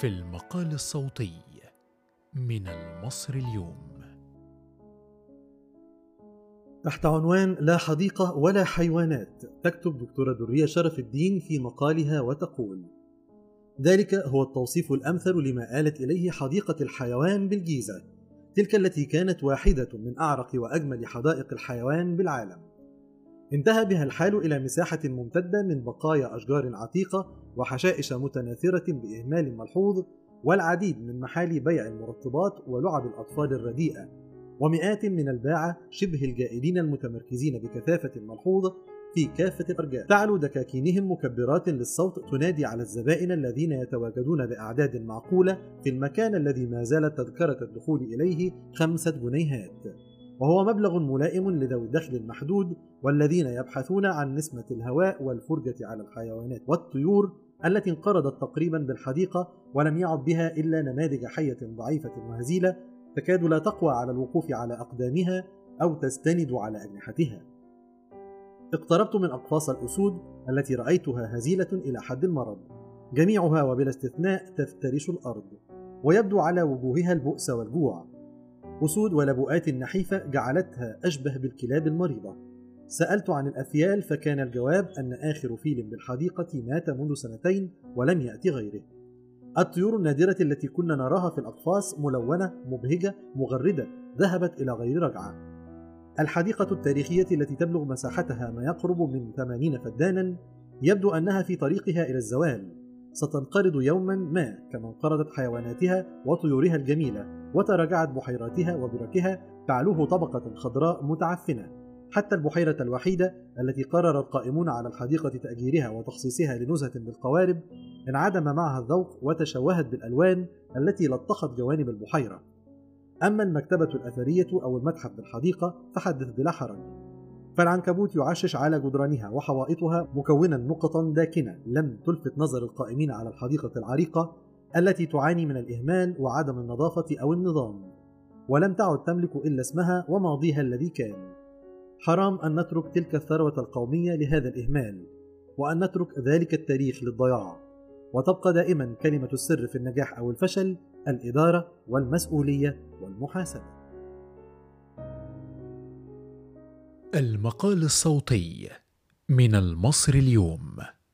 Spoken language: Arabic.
في المقال الصوتي من المصر اليوم. تحت عنوان لا حديقة ولا حيوانات تكتب دكتورة درية شرف الدين في مقالها وتقول ذلك هو التوصيف الأمثل لما آلت إليه حديقة الحيوان بالجيزة تلك التي كانت واحدة من أعرق وأجمل حدائق الحيوان بالعالم. انتهى بها الحال إلى مساحة ممتدة من بقايا أشجار عتيقة وحشائش متناثرة بإهمال ملحوظ والعديد من محال بيع المرطبات ولعب الأطفال الرديئة. ومئات من الباعة شبه الجائلين المتمركزين بكثافة ملحوظة في كافة الأرجاء. تعلو دكاكينهم مكبرات للصوت تنادي على الزبائن الذين يتواجدون بأعداد معقولة في المكان الذي ما زالت تذكرة الدخول إليه خمسة جنيهات. وهو مبلغ ملائم لذوي الدخل المحدود والذين يبحثون عن نسمة الهواء والفرجة على الحيوانات والطيور التي انقرضت تقريبا بالحديقة ولم يعد بها إلا نماذج حية ضعيفة وهزيلة تكاد لا تقوى على الوقوف على أقدامها أو تستند على أجنحتها. اقتربت من أقفاص الأسود التي رأيتها هزيلة إلى حد المرض. جميعها وبلا استثناء تفترش الأرض ويبدو على وجوهها البؤس والجوع. أسود ولبؤات نحيفة جعلتها أشبه بالكلاب المريضة. سألت عن الأفيال فكان الجواب أن آخر فيل بالحديقة مات منذ سنتين ولم يأتي غيره. الطيور النادرة التي كنا نراها في الأقفاص ملونة مبهجة مغردة ذهبت إلى غير رجعة. الحديقة التاريخية التي تبلغ مساحتها ما يقرب من 80 فدانا يبدو أنها في طريقها إلى الزوال. ستنقرض يوما ما كما انقرضت حيواناتها وطيورها الجميلة وتراجعت بحيراتها وبركها تعلوه طبقة خضراء متعفنة. حتى البحيرة الوحيدة التي قرر القائمون على الحديقة تأجيرها وتخصيصها لنزهة بالقوارب انعدم معها الذوق وتشوهت بالألوان التي لطخت جوانب البحيرة. أما المكتبة الأثرية أو المتحف بالحديقة فحدث بلا حرج. فالعنكبوت يعشش على جدرانها وحوائطها مكونا نقطا داكنة لم تلفت نظر القائمين على الحديقة العريقة التي تعاني من الإهمال وعدم النظافة أو النظام. ولم تعد تملك إلا اسمها وماضيها الذي كان. حرام أن نترك تلك الثروة القومية لهذا الإهمال وأن نترك ذلك التاريخ للضياع. وتبقى دائما كلمة السر في النجاح أو الفشل الإدارة والمسؤولية والمحاسبة. المقال الصوتي من المصري اليوم.